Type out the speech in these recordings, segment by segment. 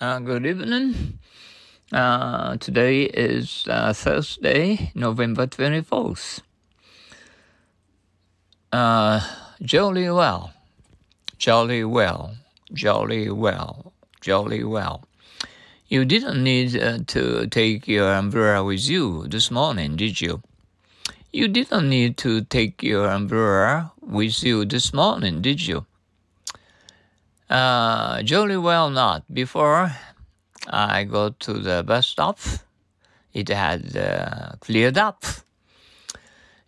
Uh, good evening. Uh, today is uh, Thursday, November 24th. Uh, jolly well, jolly well, jolly well, jolly well. You didn't need uh, to take your umbrella with you this morning, did you? You didn't need to take your umbrella with you this morning, did you? Uh, jolly well not. Before I go to the bus stop, it had uh, cleared up.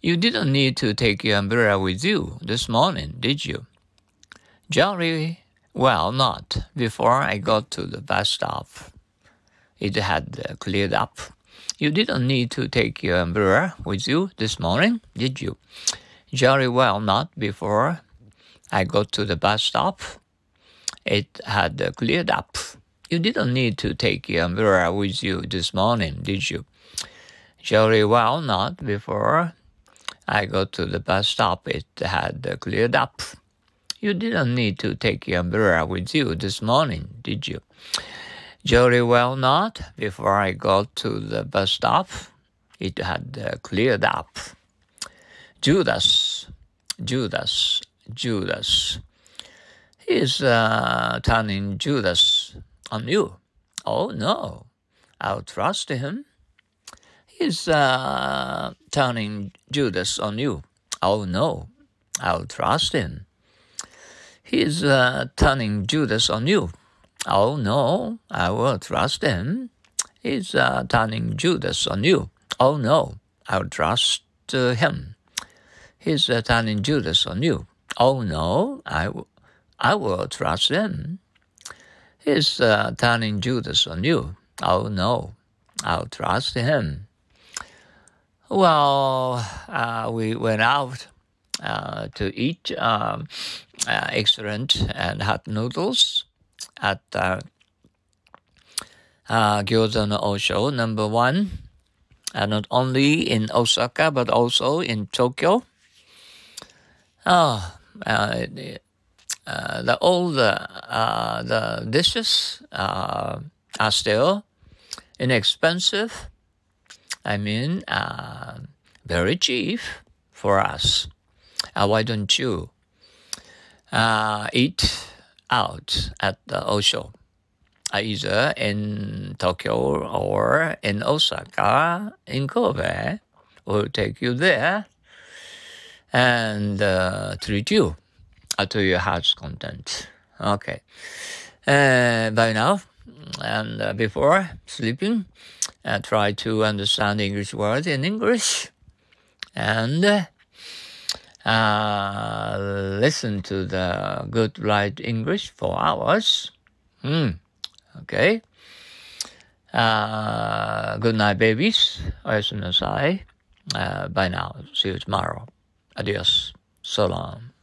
You didn't need to take your umbrella with you this morning, did you? Jolly well not. Before I got to the bus stop, it had uh, cleared up. You didn't need to take your umbrella with you this morning, did you? Jolly well not. Before I got to the bus stop, it had cleared up. You didn't need to take your umbrella with you this morning, did you? Jolly well not. Before I got to the bus stop, it had cleared up. You didn't need to take your umbrella with you this morning, did you? Jolly well not. Before I got to the bus stop, it had cleared up. Judas, Judas, Judas. He's uh, turning Judas on you. Oh no, I'll trust him. He's uh, turning Judas on you. Oh no, I'll trust him. He's uh, turning Judas on you. Oh no, I will trust him. He's uh, turning Judas on you. Oh no, I'll trust uh, him. He's uh, turning Judas on you. Oh no, I, w- I will trust him. He's uh, turning Judas on you. Oh no, I'll trust him. Well, uh, we went out uh, to eat um, uh, excellent and hot noodles at uh, uh, Gyoza no Osho, number one, uh, not only in Osaka but also in Tokyo. Oh, uh, uh, the old uh, the dishes uh, are still inexpensive. I mean, uh, very cheap for us. Uh, why don't you eat out at the Osho? either in Tokyo or in Osaka, in Kobe. We'll take you there and treat you to your heart's content. Okay. Uh, by now, and uh, before sleeping, uh, try to understand English words in English and uh, listen to the good right English for hours. Mm. Okay. Uh, good night, babies. Oyasumi nasai. Uh, bye now. See you tomorrow. Adios. So long.